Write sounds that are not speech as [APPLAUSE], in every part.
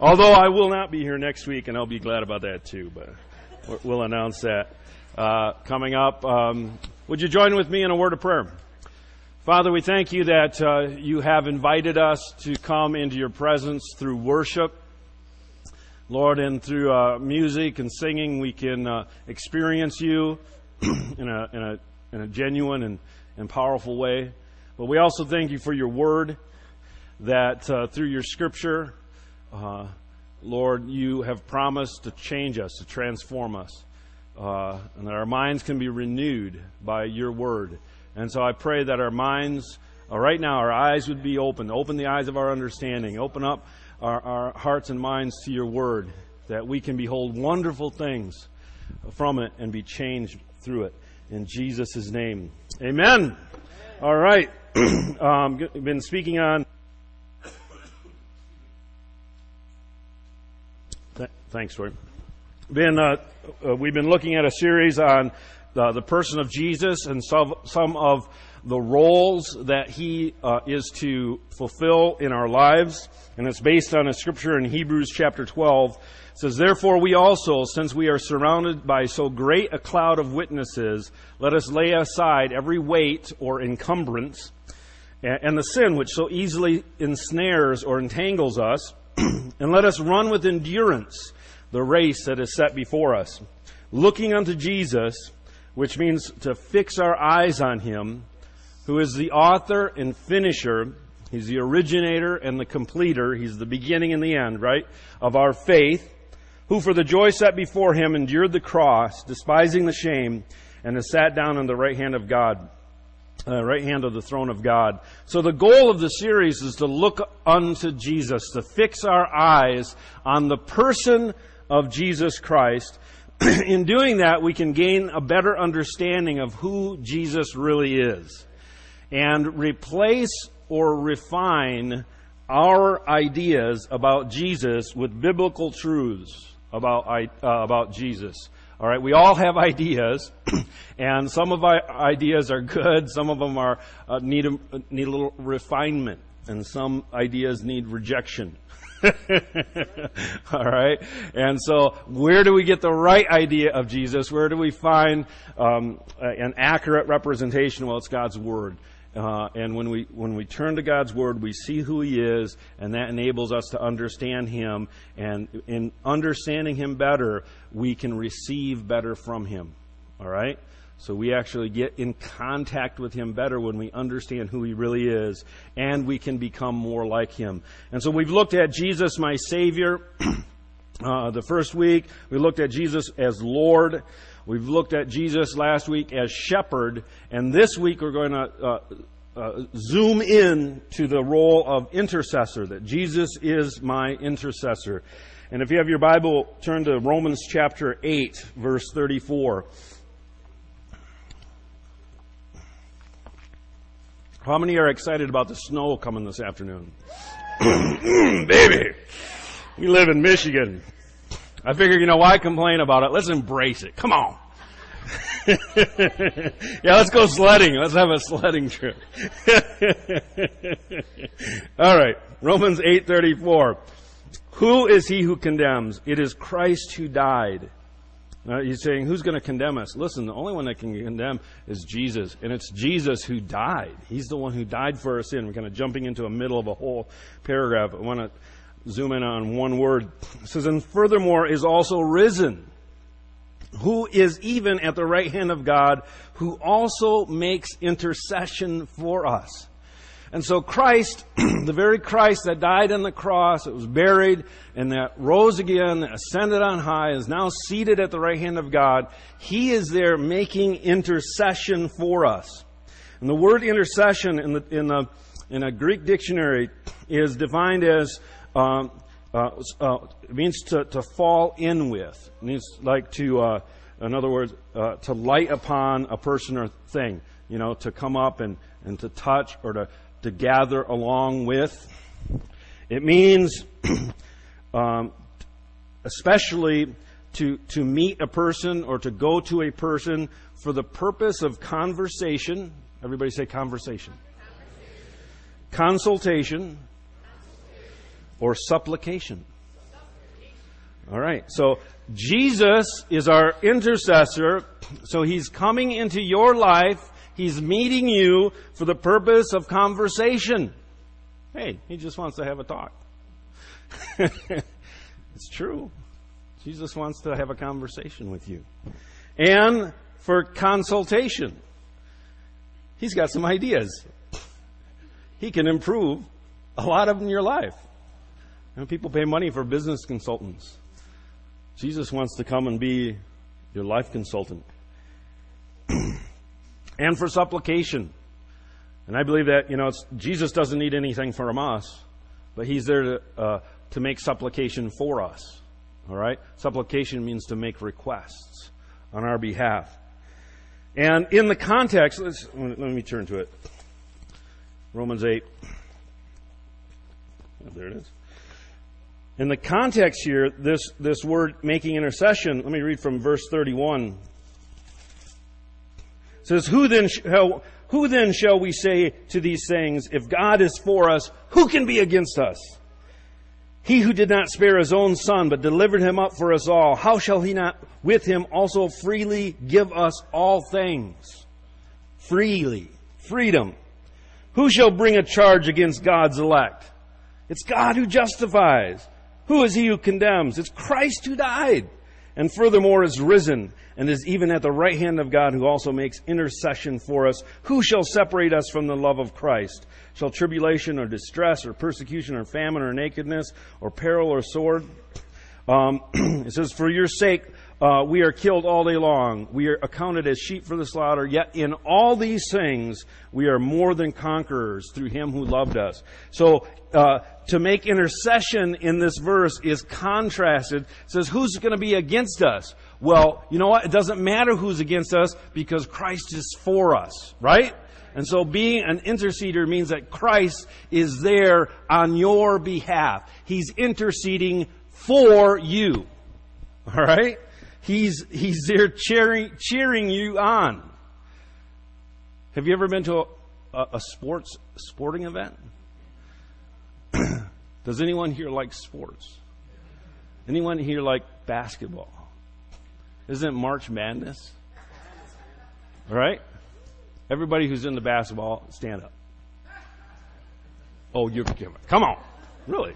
Although I will not be here next week, and I'll be glad about that too, but we'll announce that uh, coming up. Um, would you join with me in a word of prayer? Father, we thank you that uh, you have invited us to come into your presence through worship. Lord, and through uh, music and singing, we can uh, experience you [CLEARS THROAT] in, a, in, a, in a genuine and, and powerful way. But we also thank you for your word, that uh, through your scripture, uh, Lord, you have promised to change us, to transform us, uh, and that our minds can be renewed by your word. And so I pray that our minds, uh, right now, our eyes would be open. Open the eyes of our understanding. Open up our, our hearts and minds to your word, that we can behold wonderful things from it and be changed through it. In Jesus' name. Amen. Amen. All right. [CLEARS THROAT] um, been speaking on. Thanks, Troy. Been, uh, uh, we've been looking at a series on uh, the person of Jesus and some, some of the roles that he uh, is to fulfill in our lives. And it's based on a scripture in Hebrews chapter 12. It says, Therefore we also, since we are surrounded by so great a cloud of witnesses, let us lay aside every weight or encumbrance and the sin which so easily ensnares or entangles us, [CLEARS THROAT] and let us run with endurance the race that is set before us, looking unto Jesus, which means to fix our eyes on Him, who is the author and finisher. He's the originator and the completer. He's the beginning and the end, right, of our faith, who for the joy set before Him endured the cross, despising the shame, and has sat down on the right hand of God. Uh, right hand of the throne of God. So the goal of the series is to look unto Jesus, to fix our eyes on the person of Jesus Christ. [CLEARS THROAT] In doing that, we can gain a better understanding of who Jesus really is and replace or refine our ideas about Jesus with biblical truths about, uh, about Jesus. All right, we all have [LAUGHS] ideas, and some of our ideas are good, some of them are uh, need a, need a little refinement, and some ideas need rejection. [LAUGHS] All right? And so, where do we get the right idea of Jesus? Where do we find um, an accurate representation? Well, it's God's Word. Uh, and when we when we turn to God's word, we see who He is, and that enables us to understand Him. And in understanding Him better, we can receive better from Him. All right. So we actually get in contact with Him better when we understand who He really is, and we can become more like Him. And so we've looked at Jesus, my Savior. [CLEARS THROAT] uh, the first week, we looked at Jesus as Lord. We've looked at Jesus last week as Shepherd, and this week we're going to uh, uh, zoom in to the role of intercessor, that Jesus is my intercessor. And if you have your Bible, turn to Romans chapter 8, verse 34. How many are excited about the snow coming this afternoon? [CLEARS THROAT] Baby, we live in Michigan. I figure, you know, why complain about it? Let's embrace it. Come on. [LAUGHS] yeah, let's go sledding. Let's have a sledding trip. [LAUGHS] All right. Romans 8:34. Who is he who condemns? It is Christ who died now, he's saying, who's going to condemn us? Listen, the only one that can condemn is Jesus. And it's Jesus who died. He's the one who died for our sin. We're kind of jumping into the middle of a whole paragraph. I want to zoom in on one word. It says, and furthermore is also risen, who is even at the right hand of God, who also makes intercession for us. And so Christ, [CLEARS THROAT] the very Christ that died on the cross, that was buried, and that rose again, ascended on high, is now seated at the right hand of God, He is there making intercession for us. And the word intercession in the, in the, in a Greek dictionary is defined as, um, uh, uh, means to, to fall in with. It means like to, uh, in other words, uh, to light upon a person or thing. You know, to come up and, and to touch or to, to gather along with. It means, [CLEARS THROAT] um, especially to, to meet a person or to go to a person for the purpose of conversation. Everybody say conversation. conversation. Consultation or supplication. All right. So Jesus is our intercessor. So he's coming into your life. He's meeting you for the purpose of conversation. Hey, he just wants to have a talk. [LAUGHS] it's true. Jesus wants to have a conversation with you. And for consultation. He's got some ideas. He can improve a lot of in your life. And people pay money for business consultants. Jesus wants to come and be your life consultant. [CLEARS THROAT] and for supplication. And I believe that, you know, Jesus doesn't need anything from us, but He's there to, uh, to make supplication for us. All right? Supplication means to make requests on our behalf. And in the context, let me turn to it. Romans 8. Oh, there it is. In the context here, this, this word making intercession, let me read from verse 31. It says, who then, shall, who then shall we say to these things, if God is for us, who can be against us? He who did not spare his own son, but delivered him up for us all, how shall he not with him also freely give us all things? Freely. Freedom. Who shall bring a charge against God's elect? It's God who justifies. Who is he who condemns? It's Christ who died and furthermore is risen and is even at the right hand of God who also makes intercession for us. Who shall separate us from the love of Christ? Shall tribulation or distress or persecution or famine or nakedness or peril or sword? Um, [CLEARS THROAT] it says, For your sake, uh, we are killed all day long. We are accounted as sheep for the slaughter. Yet in all these things, we are more than conquerors through him who loved us. So, uh, to make intercession in this verse is contrasted. It says, who's going to be against us? Well, you know what? It doesn't matter who's against us because Christ is for us, right? And so being an interceder means that Christ is there on your behalf. He's interceding for you. All right? He's, he's there cheering, cheering you on. Have you ever been to a, a sports, sporting event? [CLEARS THROAT] Does anyone here like sports? Anyone here like basketball? Isn't March Madness? All right? Everybody who's into basketball, stand up. Oh, you're. Come on. Really?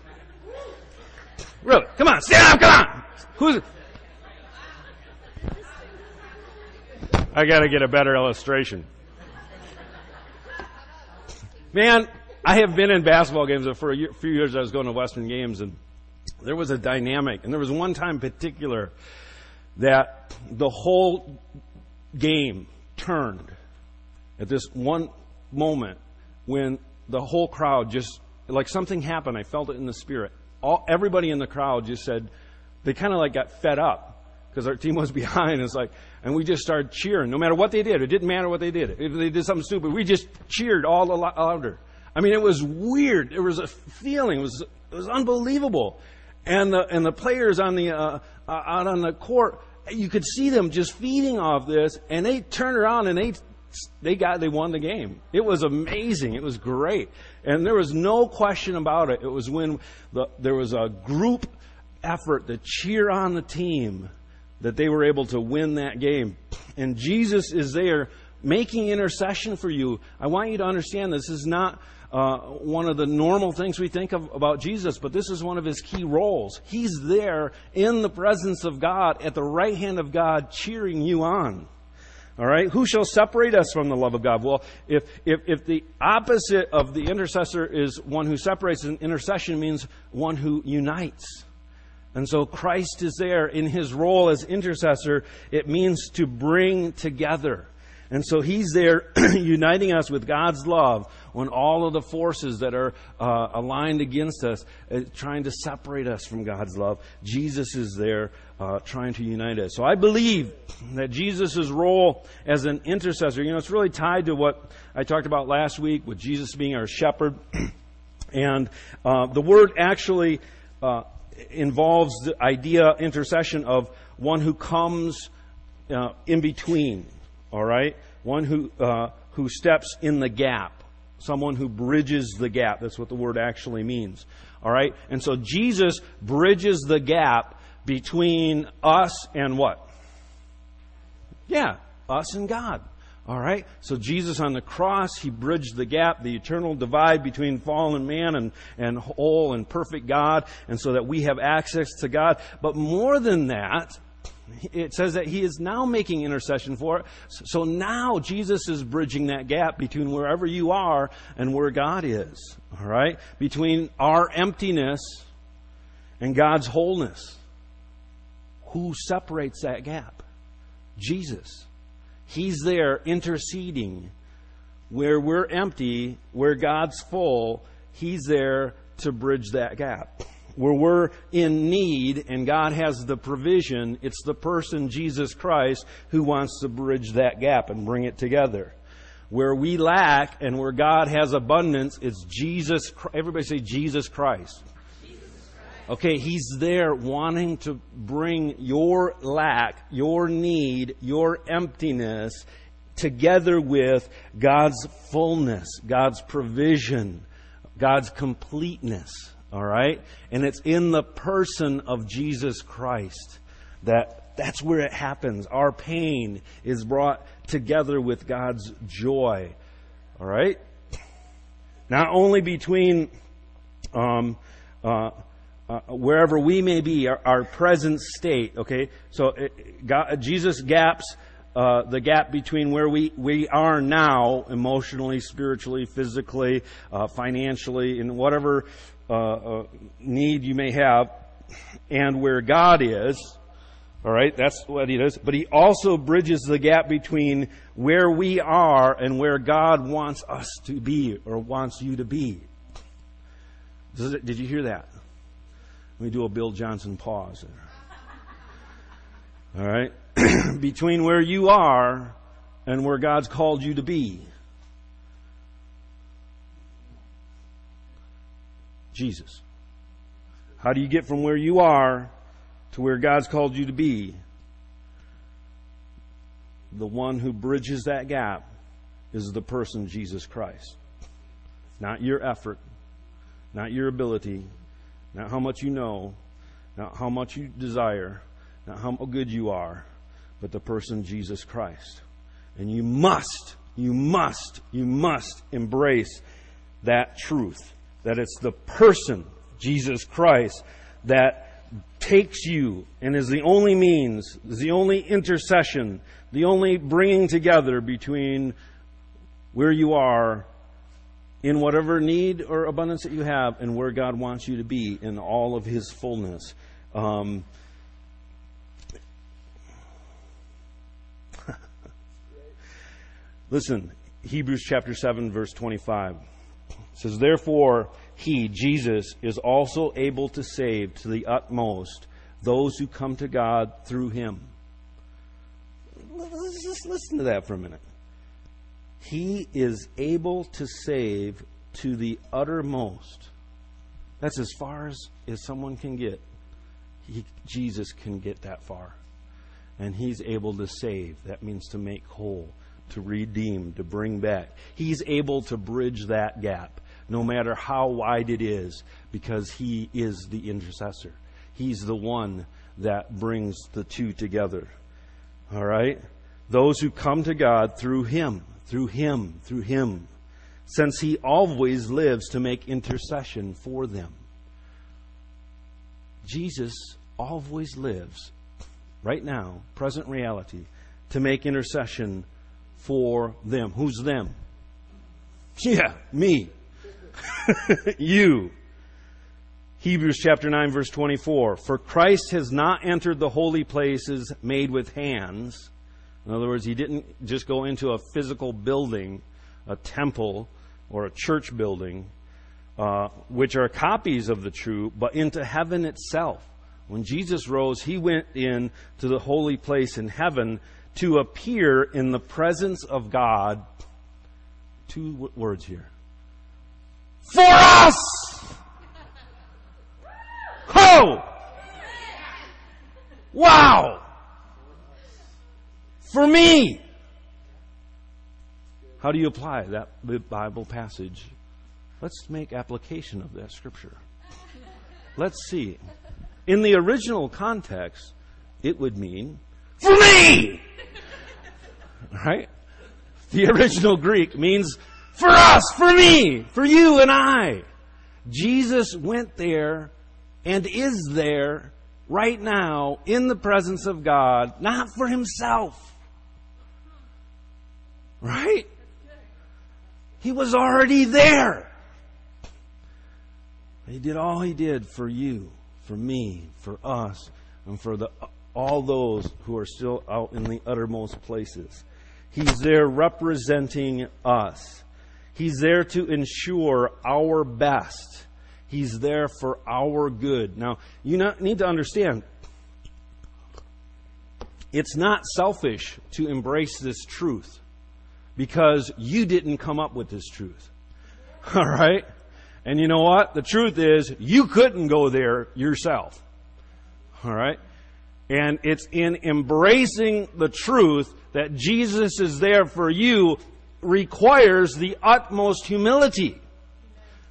Really? Come on, stand up, come on! Who's, I got to get a better illustration. Man, I have been in basketball games for a year, few years. I was going to Western games, and there was a dynamic, and there was one time in particular that the whole game turned at this one moment when the whole crowd just like something happened. I felt it in the spirit. All everybody in the crowd just said they kind of like got fed up because our team was [LAUGHS] behind. It's like and we just started cheering, no matter what they did. It didn't matter what they did. If they did something stupid, we just cheered all the louder. I mean, it was weird. It was a feeling. It was, it was unbelievable. And the, and the players on the, uh, uh, out on the court, you could see them just feeding off this, and they turned around and they, they got, they won the game. It was amazing. It was great. And there was no question about it. It was when the, there was a group effort to cheer on the team that they were able to win that game. And Jesus is there making intercession for you. I want you to understand this is not uh, one of the normal things we think of about Jesus, but this is one of his key roles. He's there in the presence of God, at the right hand of God, cheering you on. All right? Who shall separate us from the love of God? Well, if, if, if the opposite of the intercessor is one who separates, intercession means one who unites. And so Christ is there in his role as intercessor. It means to bring together. And so he's there [CLEARS THROAT] uniting us with God's love when all of the forces that are uh, aligned against us, uh, trying to separate us from God's love, Jesus is there uh, trying to unite us. So I believe that Jesus' role as an intercessor, you know, it's really tied to what I talked about last week with Jesus being our shepherd. [CLEARS THROAT] and uh, the word actually uh, involves the idea, intercession of one who comes uh, in between, all right? One who, uh, who steps in the gap. Someone who bridges the gap. That's what the word actually means. All right? And so Jesus bridges the gap between us and what? Yeah, us and God. All right? So Jesus on the cross, he bridged the gap, the eternal divide between fallen man and, and whole and perfect God, and so that we have access to God. But more than that, it says that he is now making intercession for it. So now Jesus is bridging that gap between wherever you are and where God is. All right? Between our emptiness and God's wholeness. Who separates that gap? Jesus. He's there interceding. Where we're empty, where God's full, He's there to bridge that gap. Where we're in need and God has the provision, it's the person, Jesus Christ, who wants to bridge that gap and bring it together. Where we lack and where God has abundance, it's Jesus, everybody say Jesus Christ. Okay, He's there wanting to bring your lack, your need, your emptiness together with God's fullness, God's provision, God's completeness. All right? And it's in the person of Jesus Christ that that's where it happens. Our pain is brought together with God's joy. All right? Not only between um, uh, uh, wherever we may be, our, our present state. Okay, so it, uh, God, Jesus gaps uh, the gap between where we, we are now, emotionally, spiritually, physically, uh, financially, in whatever uh, need you may have, and where God is. All right, that's what he does. But he also bridges the gap between where we are and where God wants us to be or wants you to be. Did you hear that? Let me do a Bill Johnson pause. All right? [CLEARS THROAT] Between where you are and where God's called you to be. Jesus. How do you get from where you are to where God's called you to be? The one who bridges that gap is the person Jesus Christ. Not your effort, not your ability, not how much you know, not how much you desire, not how good you are, but the person Jesus Christ. And you must, you must, you must embrace that truth that it's the person, Jesus Christ, that takes you and is the only means, is the only intercession, the only bringing together between where you are in whatever need or abundance that you have and where God wants you to be in all of His fullness. Um, [LAUGHS] listen, Hebrews chapter 7, verse 25 says, Therefore, He, Jesus, is also able to save to the utmost those who come to God through Him. Let's just listen to that for a minute. He is able to save to the uttermost. That's as far as, as someone can get. He, Jesus can get that far. And He's able to save. That means to make whole, to redeem, to bring back. He's able to bridge that gap, no matter how wide it is, because He is the intercessor. He's the one that brings the two together. All right? Those who come to God through Him through him, through him, since he always lives to make intercession for them. Jesus always lives, right now, present reality, to make intercession for them. Who's them? [LAUGHS] Yeah, me. [LAUGHS] you. Hebrews chapter 9 verse 24. For Christ has not entered the holy places made with hands, in other words, he didn't just go into a physical building, a temple, or a church building, uh, which are copies of the true, but into heaven itself. When Jesus rose, he went in to the holy place in heaven to appear in the presence of God. Two words here. For us! Ho! Wow! For me. How do you apply that Bible passage? Let's make application of that scripture. Let's see. In the original context, it would mean, for me! [LAUGHS] right? The original Greek means, for us, for me, for you and I. Jesus went there and is there right now in the presence of God, not for himself. Right? He was already there. He did all he did for you, for me, for us, and for the, all those who are still out in the uttermost places. He's there representing us. He's there to ensure our best. He's there for our good. Now, you need to understand, it's not selfish to embrace this truth because you didn't come up with this truth. [LAUGHS] All right? And you know what? The truth is, you couldn't go there yourself. All right? And it's in embracing the truth that Jesus is there for you requires the utmost humility.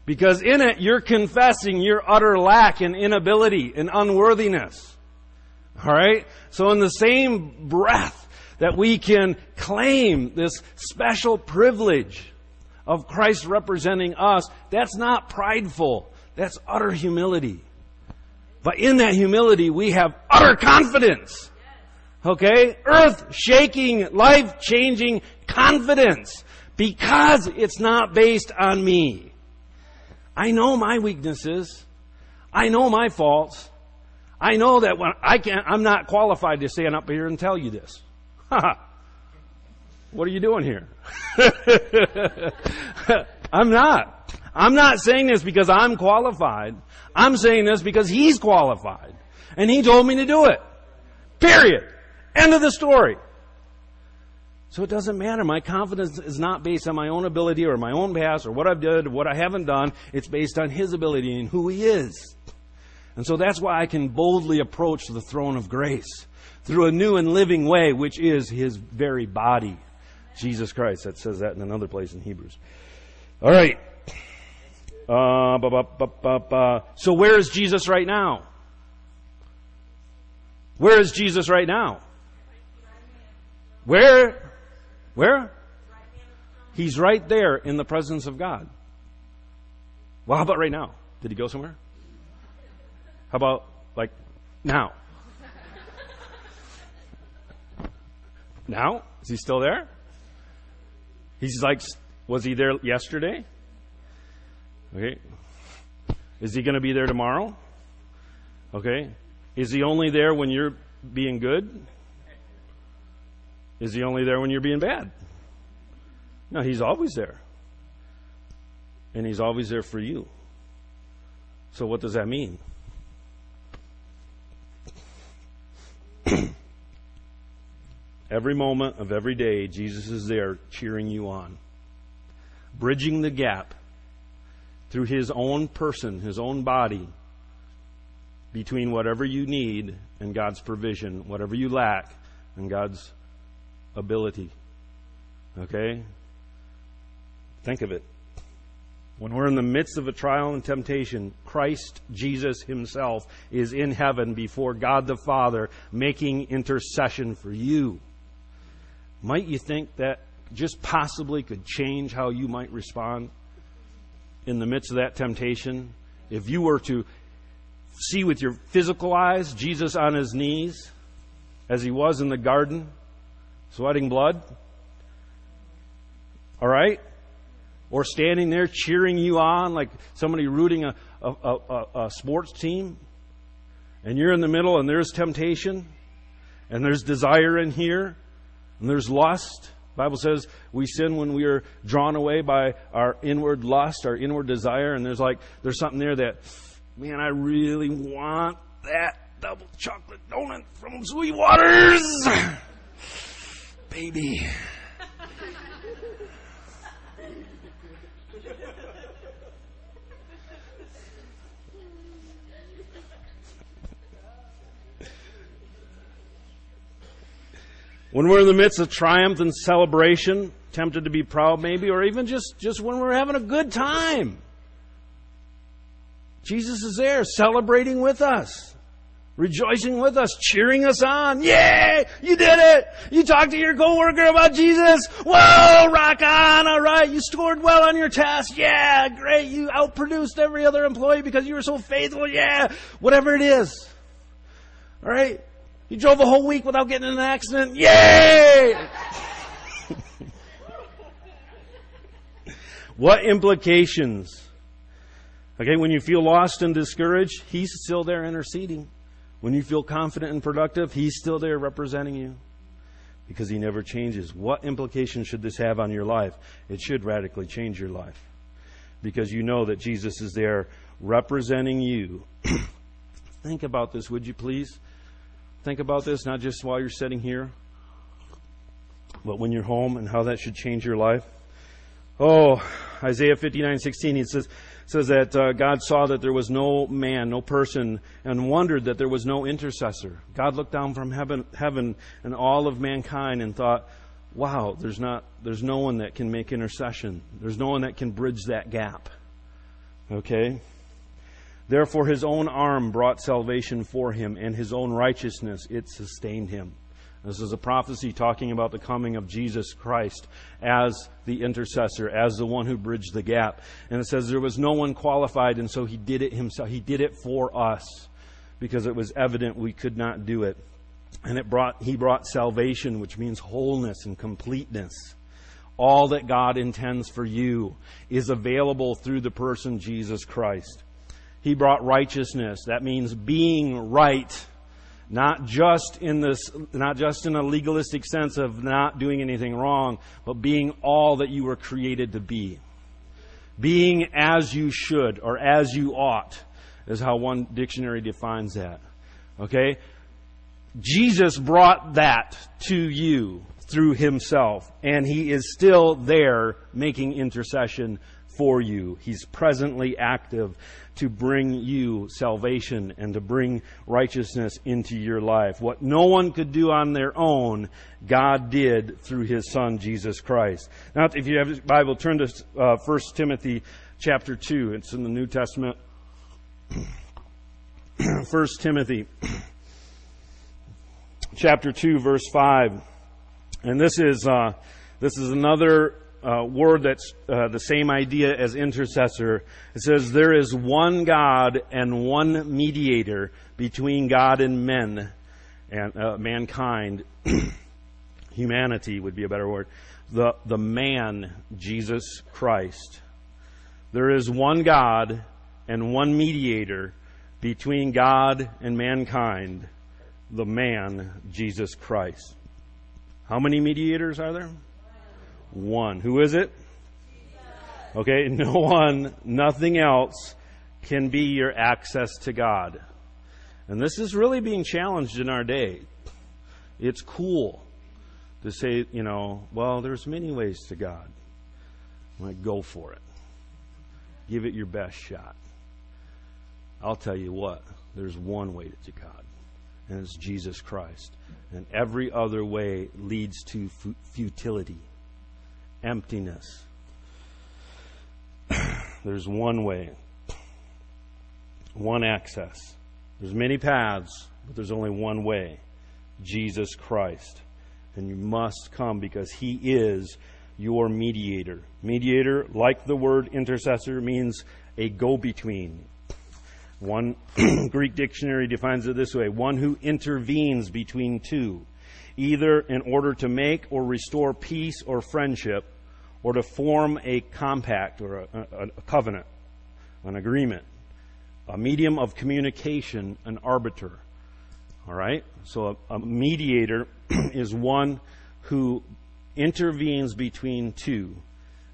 Because in it, you're confessing your utter lack and inability and unworthiness. Alright? So in the same breath that we can claim this special privilege of Christ representing us, that's not prideful. That's utter humility. But in that humility, we have utter confidence. Okay? Earth shaking, life changing confidence. Because it's not based on me. I know my weaknesses. I know my faults. I know that when I can't, I'm not qualified to stand up here and tell you this. [LAUGHS] what are you doing here? [LAUGHS] I'm not. I'm not saying this because I'm qualified. I'm saying this because he's qualified. And he told me to do it. Period. End of the story. So it doesn't matter. My confidence is not based on my own ability or my own past or what I've done or what I haven't done. It's based on His ability and who He is. And so that's why I can boldly approach the throne of grace through a new and living way, which is His very body. Jesus Christ. That says that in another place in Hebrews. All right. Uh, so where is Jesus right now? Where is Jesus right now? Where? Where? He's right there in the presence of God. Well, how about right now? Did he go somewhere? How about like now? Now? Is he still there? He's like, was he there yesterday? Okay. Is he going to be there tomorrow? Okay. Is he only there when you're being good? Is he only there when you're being bad? No, he's always there. And he's always there for you. So what does that mean? [CLEARS THROAT] every moment of every day, Jesus is there cheering you on, bridging the gap through his own person, his own body, between whatever you need and God's provision, whatever you lack and God's ability. Okay? Think of it. When we're in the midst of a trial and temptation, Christ Jesus Himself is in heaven before God the Father making intercession for you. Might you think that just possibly could change how you might respond in the midst of that temptation? If you were to see with your physical eyes Jesus on his knees as he was in the garden, sweating blood? All right? Or standing there cheering you on like somebody rooting a, a, a, a sports team, and you're in the middle and there's temptation, and there's desire in here, and there's lust. Bible says we sin when we are drawn away by our inward lust, our inward desire, and there's like there's something there that, man, I really want that double chocolate donut from Sweet Waters baby. When we're in the midst of triumph and celebration, tempted to be proud maybe, or even just, just when we're having a good time. Jesus is there celebrating with us. rejoicing with us, cheering us on. Yay! You did it! You talked to your coworker about Jesus. Whoa! Rock on! All right. You scored well on your test. Yeah! Great. You outproduced every other employee because you were so faithful. Yeah! Whatever it is. All right. You drove a whole week without getting in an accident. Yay! what implications? Okay, when you feel lost and discouraged, He's still there interceding. When you feel confident and productive, He's still there representing you because He never changes. What implications should this have on your life? It should radically change your life because you know that Jesus is there representing you. [CLEARS THROAT] Think about this, would you please? Think about this, not just while you're sitting here, but when you're home and how that should change your life. Oh, Isaiah 59:16 he says says that uh, God saw that there was no man, no person, and wondered that there was no intercessor. God looked down from heaven, heaven and all of mankind and thought, "Wow, there's not, there's no one that can make intercession. There's no one that can bridge that gap." Okay. Therefore, his own arm brought salvation for him, and his own righteousness it sustained him. This is a prophecy talking about the coming of Jesus Christ as the intercessor, as the one who bridged the gap. And it says there was no one qualified, and so he did it himself. He did it for us because it was evident we could not do it. And it brought, he brought salvation, which means wholeness and completeness. All that God intends for you is available through the person Jesus Christ. He brought righteousness. That means being right not just in this, not just in a legalistic sense of not doing anything wrong, but being all that you were created to be. Being as you should or as you ought is how one dictionary defines that. Okay? Jesus brought that to you through himself, and he is still there making intercession for you. He's presently active to bring you salvation and to bring righteousness into your life. What no one could do on their own, God did through His Son, Jesus Christ. Now, if you have the Bible, turn to uh, 1 Timothy chapter 2. It's in the New Testament. [CLEARS THROAT] 1 Timothy [CLEARS THROAT] chapter 2, verse 5. And this is, uh, this is another uh, word that's uh, the same idea as intercessor. It says, There is one God and one mediator between God and men, and uh, mankind. [CLEARS THROAT] Humanity would be a better word. The, the man, Jesus Christ. There is one God and one mediator between God and mankind, the man, Jesus Christ. How many mediators are there? One. Who is it? Okay, [LAUGHS] no one, nothing else can be your access to God. And this is really being challenged in our day. It's cool to say, you know, well, there's many ways to God. Like, go for it. Give it your best shot. I'll tell you what, there's one way to God, and it's Jesus Christ. And every other way leads to futility emptiness. [CLEARS THROAT] There's one way, one access. There's many paths, but there's only one way Jesus Christ. And you must come because He is your mediator. Mediator, like the word intercessor, means a go between. One [CLEARS THROAT] Greek dictionary defines it this way one who intervenes between two either in order to make or restore peace or friendship, or to form a compact or a, a, covenant, an agreement, a medium of communication, an arbiter. All right? So a, a mediator [CLEARS THROAT] is one who intervenes between two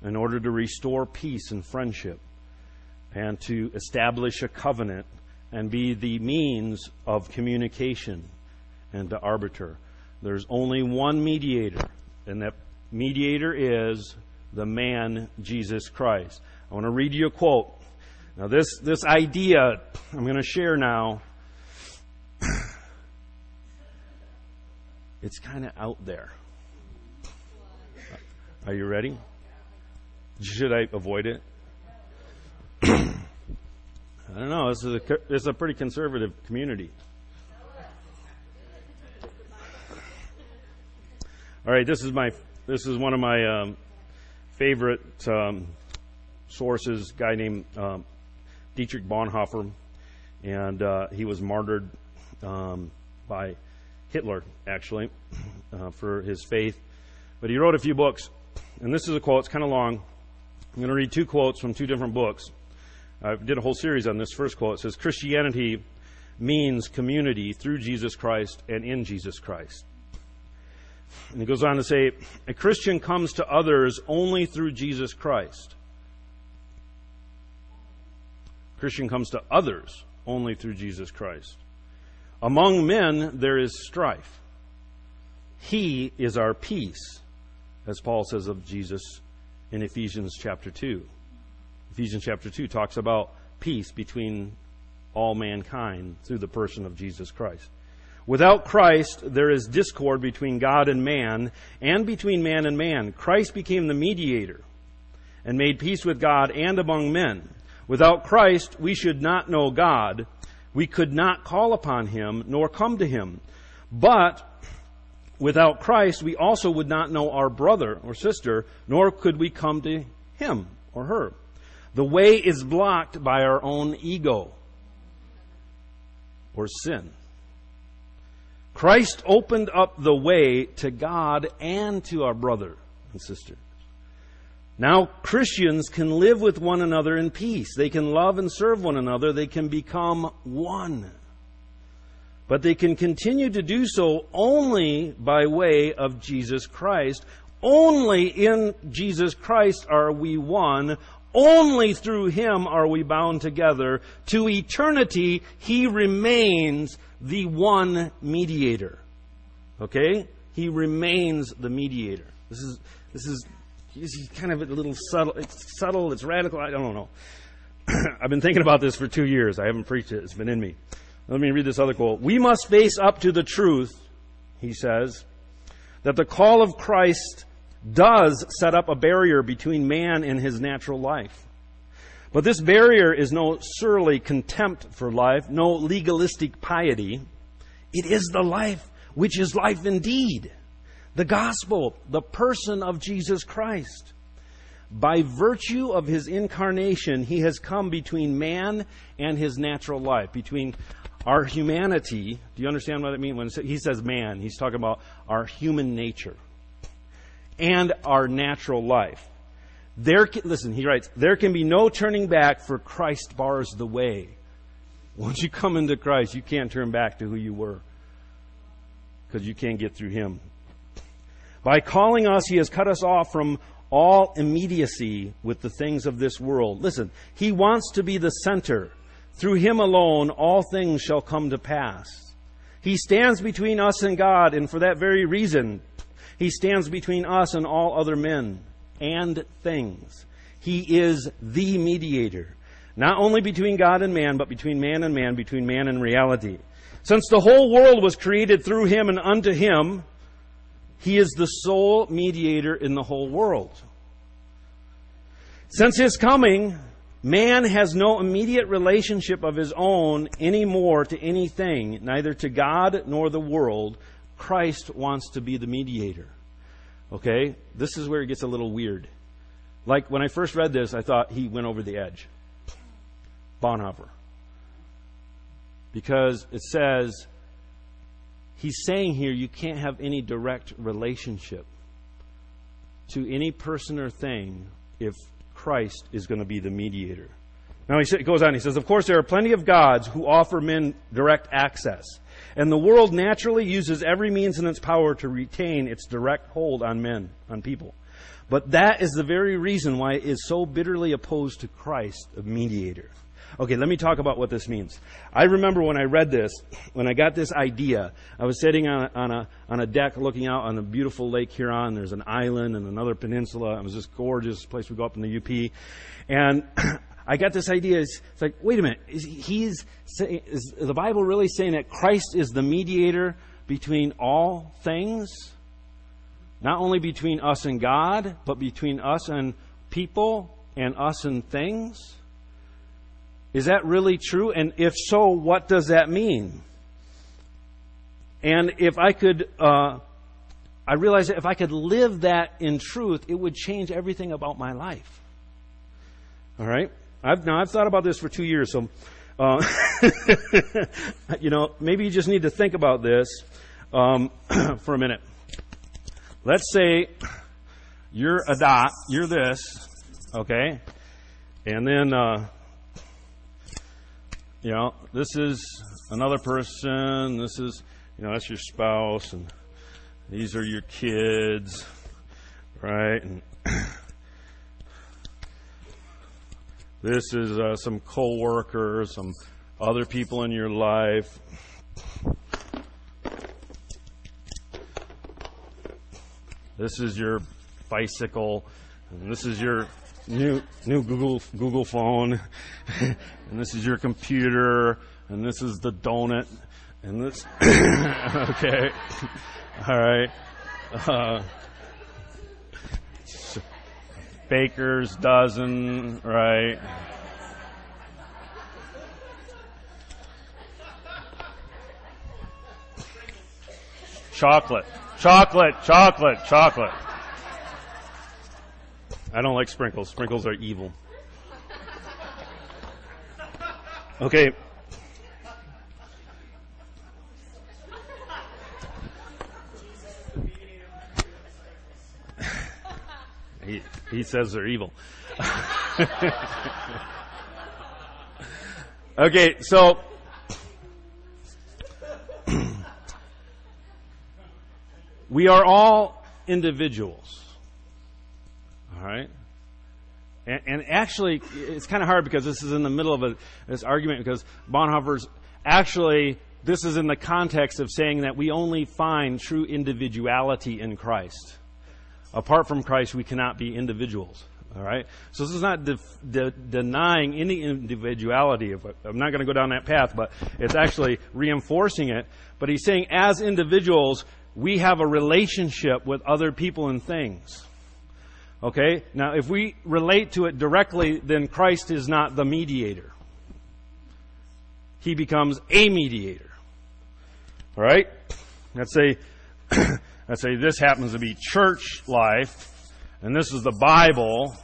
in order to restore peace and friendship and to establish a covenant and be the means of communication and the arbiter. There's only one mediator, and that mediator is the man Jesus Christ. I want to read you a quote. Now, this, this idea I'm going to share now, [COUGHS] it's kind of out there. Are you ready? Should I avoid it? [COUGHS] I don't know. This is a, this is a pretty conservative community. All right, this is my this is one of my um, favorite um, sources. Guy named um, Dietrich Bonhoeffer, and uh, he was martyred um, by Hitler, actually, uh, for his faith. But he wrote a few books, and this is a quote. It's kind of long. I'm going to read two quotes from two different books. I did a whole series on this first quote. It says, Christianity means community through Jesus Christ and in Jesus Christ. And he goes on to say, a Christian comes to others only through Jesus Christ. A Christian comes to others only through Jesus Christ. Among men there is strife. He is our peace, as Paul says of Jesus in Ephesians chapter 2. Ephesians chapter 2 talks about peace between all mankind through the person of Jesus Christ. Without Christ, there is discord between God and man, and between man and man. Christ became the mediator and made peace with God and among men. Without Christ, we should not know God. We could not call upon Him, nor come to Him. But without Christ, we also would not know our brother or sister, nor could we come to him or her. The way is blocked by our own ego or sin. Christ opened up the way to God and to our brother and sister. Now Christians can live with one another in peace. They can love and serve one another. They can become one. But they can continue to do so only by way of Jesus Christ. Only in Jesus Christ are we one. Only through Him are we bound together. To eternity, He remains the one mediator. Okay? He remains the mediator. This is, this is, kind of a little subtle. It's subtle, it's radical, I don't know. [CLEARS THROAT] I've been thinking about this for two years. I haven't preached it. It's been in me. Let me read this other quote. We must face up to the truth, he says, that the call of Christ does set up a barrier between man and his natural life. But this barrier is no surly contempt for life, no legalistic piety. It is the life which is life indeed. The gospel, the person of Jesus Christ. By virtue of his incarnation, he has come between man and his natural life, between our humanity. Do you understand what I mean? When he says man, he's talking about our human nature and our natural life. There, can, listen, he writes, there can be no turning back for Christ bars the way. Once you come into Christ, you can't turn back to who you were because you can't get through him. By calling us, he has cut us off from all immediacy with the things of this world. Listen, he wants to be the center. Through him alone, all things shall come to pass. He stands between us and God, and for that very reason, he stands between us and all other men and things. He is the mediator, not only between God and man, but between man and man, between man and reality. Since the whole world was created through him and unto him, he is the sole mediator in the whole world. Since his coming, man has no immediate relationship of his own anymore to anything, neither to God nor the world. Christ wants to be the mediator. Okay? This is where it gets a little weird. Like when I first read this, I thought he went over the edge. Bonhoeffer. Because it says, he's saying here you can't have any direct relationship to any person or thing if Christ is going to be the mediator. Now he goes on, he says, Of course, there are plenty of gods who offer men direct access. And the world naturally uses every means in its power to retain its direct hold on men, on people. But that is the very reason why it is so bitterly opposed to Christ, a mediator. Okay, let me talk about what this means. I remember when I read this, when I got this idea, I was sitting on a, on a, on a deck looking out on a beautiful Lake Huron. There's an island and another peninsula. It was this gorgeous place we go up in the UP. And [CLEARS THROAT] I got this idea. It's, like, wait a minute. Is, he's saying, is the Bible really saying that Christ is the mediator between all things? Not only between us and God, but between us and people and us and things? Is that really true? And if so, what does that mean? And if I could uh, I realized that if I could live that in truth, it would change everything about my life. All right? I've, now, I've thought about this for two years, so, uh, [LAUGHS] you know, maybe you just need to think about this um, [CLEARS THROAT] for a minute. Let's say you're a dot, you're this, okay? And then, uh, you know, this is another person, this is, you know, that's your spouse, and these are your kids, right? And [CLEARS THROAT] this is uh, some coworkers, some other people in your life. This is your bicycle, and this is your new new Google Google phone, [LAUGHS] and this is your computer, and this is the donut, and this. [COUGHS] okay, [LAUGHS] all right. Uh, baker's dozen, right? Chocolate, chocolate, chocolate, chocolate. I don't like sprinkles. Sprinkles are evil. Okay. He, he says they're evil. [LAUGHS] okay, so [CLEARS THROAT] we are all individuals. All right? And, and actually, it's kind of hard because this is in the middle of a, this argument because Bonhoeffer's actually, this is in the context of saying that we only find true individuality in Christ. Apart from Christ, we cannot be individuals. All right? So this is not de- de- denying any individuality. Of, I'm not going to go down that path, but it's actually reinforcing it. But he's saying as individuals, we have a relationship with other people and things. Okay? Now, if we relate to it directly, then Christ is not the mediator. He becomes a mediator. All right? Let's say, [CLEARS THROAT] let's say this happens to be church life, and this is the Bible,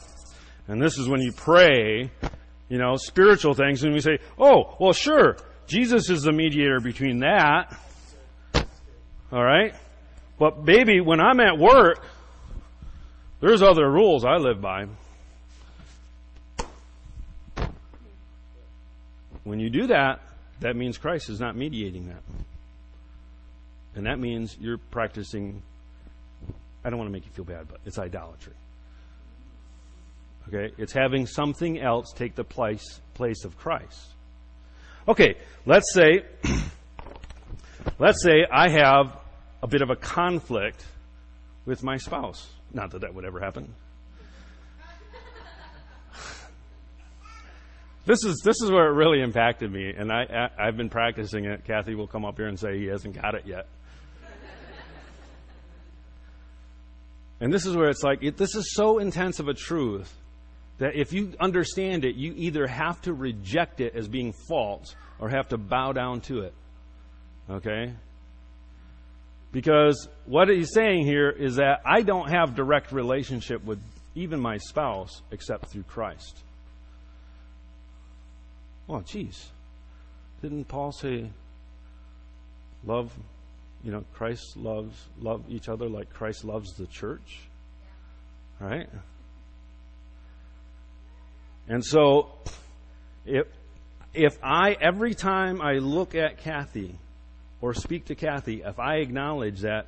and this is when you pray, you know, spiritual things, and we say, oh, well, sure, Jesus is the mediator between that. All right? But baby, when I'm at work, there's other rules I live by. When you do that, that means Christ is not mediating that. And that means you're practicing, I don't want to make you feel bad, but it's idolatry. Okay? It's having something else take the place, place of Christ. Okay, let's say, [CLEARS THROAT] let's say I have a bit of a conflict with my spouse. Not that that would ever happen. [LAUGHS] this is this is where it really impacted me, and I, I have been practicing it. Kathy will come up here and say he hasn't got it yet. And this is where it's like it, this is so intense of a truth that if you understand it, you either have to reject it as being false or have to bow down to it. Okay? Because what he's saying here is that I don't have direct relationship with even my spouse except through Christ. Well, geez. Didn't Paul say love, you know, Christ loves love each other like Christ loves the church? Right? And so if if I every time I look at Kathy or speak to Kathy, if I acknowledge that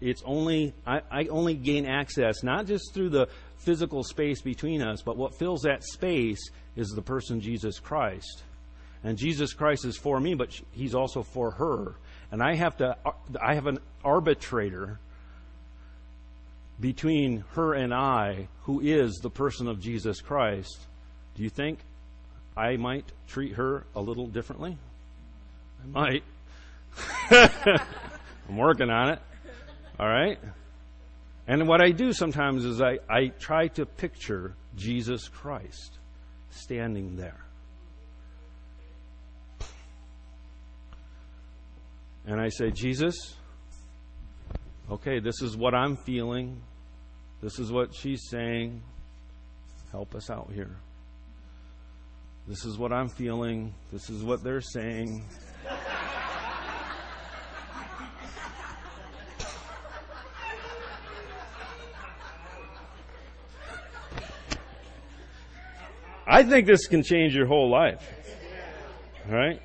it's only I, I, only gain access not just through the physical space between us, but what fills that space is the person Jesus Christ. And Jesus Christ is for me, but he's also for her. And I have to I have an arbitrator between her and I who is the person of Jesus Christ. Do you think I might treat her a little differently? I might. [LAUGHS] I'm working on it. All right? And what I do sometimes is I, I try to picture Jesus Christ standing there. And I say, Jesus, okay, this is what I'm feeling. This is what she's saying. Help us out here. This is what I'm feeling. This is what they're saying. I think this can change your whole life. Right?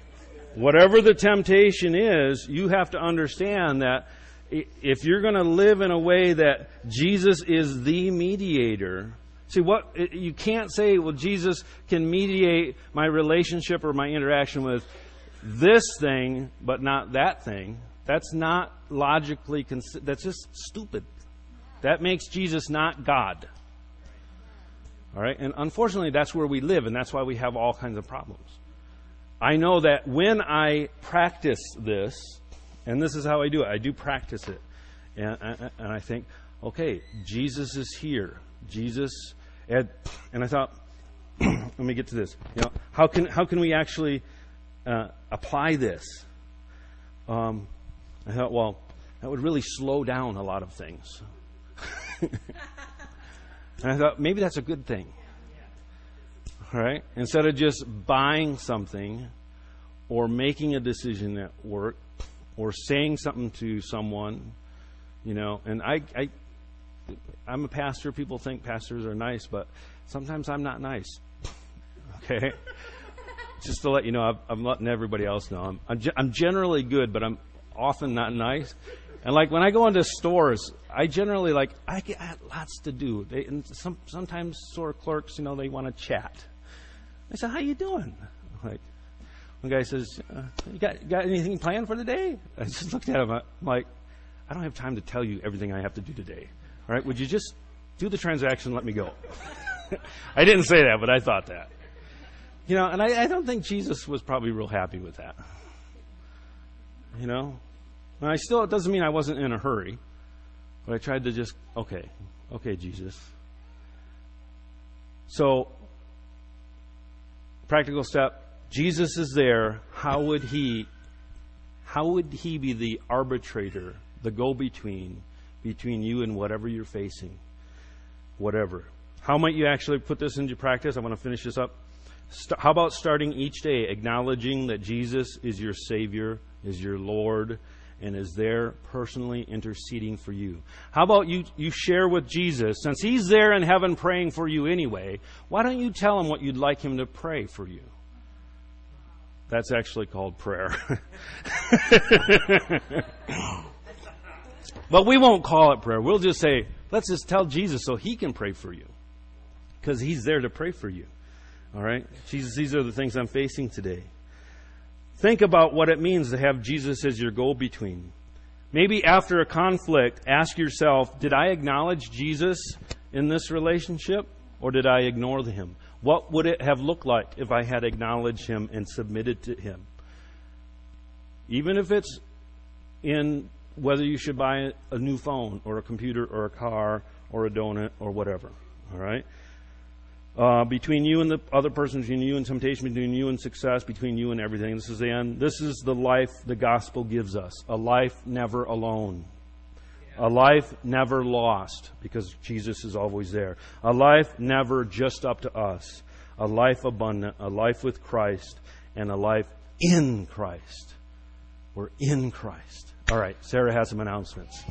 Whatever the temptation is, you have to understand that if you're going to live in a way that Jesus is the mediator, see what you can't say, well, Jesus can mediate my relationship or my interaction with this thing, but not that thing. That's not logically, that's just stupid. That makes Jesus not God. All right? And unfortunately, that's where we live, and that's why we have all kinds of problems. I know that when I practice this, and this is how I do it, I do practice it. And, and I think, okay, Jesus is here. Jesus, and, and I thought, [CLEARS THROAT] let me get to this. You know, how can, how can we actually uh, apply this? Um, I thought, well, that would really slow down a lot of things. [LAUGHS] And I thought, maybe that's a good thing. Right? Instead of just buying something or making a decision at work or saying something to someone, you know, and I, I I'm a pastor. People think pastors are nice, but sometimes I'm not nice. [LAUGHS] Okay? Just to let you know, i I'm letting everybody else know. I'm, I'm, I'm generally good, but I'm often not nice. And like when I go into stores, I generally like I get lots to do. They, and some, sometimes store clerks, you know, they want to chat. I said, "How you doing?" Like one guy says, uh, "You got got anything planned for the day?" I just looked at him. I'm like, "I don't have time to tell you everything I have to do today. All right, would you just do the transaction and let me go?" [LAUGHS] I didn't say that, but I thought that. You know, and I, I don't think Jesus was probably real happy with that. You know, and I still, it doesn't mean I wasn't in a hurry, but I tried to just, okay, okay, Jesus. So, practical step Jesus is there. How would he, how would he be the arbitrator, the go between, between you and whatever you're facing? Whatever. How might you actually put this into practice? I want to finish this up. How about starting each day acknowledging that Jesus is your Savior, is your Lord, and is there personally interceding for you. How about you, you share with Jesus, since He's there in heaven praying for you anyway, why don't you tell Him what you'd like Him to pray for you? That's actually called prayer. [LAUGHS] but we won't call it prayer. We'll just say, let's just tell Jesus so He can pray for you. Because He's there to pray for you. All right? Jesus, these are the things I'm facing today. Think about what it means to have Jesus as your go between. Maybe after a conflict, ask yourself Did I acknowledge Jesus in this relationship or did I ignore him? What would it have looked like if I had acknowledged him and submitted to him? Even if it's in whether you should buy a new phone or a computer or a car or a donut or whatever. All right? Uh, between you and the other person, between you and temptation, between you and success, between you and everything. This is the end. This is the life the gospel gives us a life never alone. A life never lost because Jesus is always there. A life never just up to us. A life abundant, a life with Christ, and a life in Christ. We're in Christ. All right, Sarah has some announcements.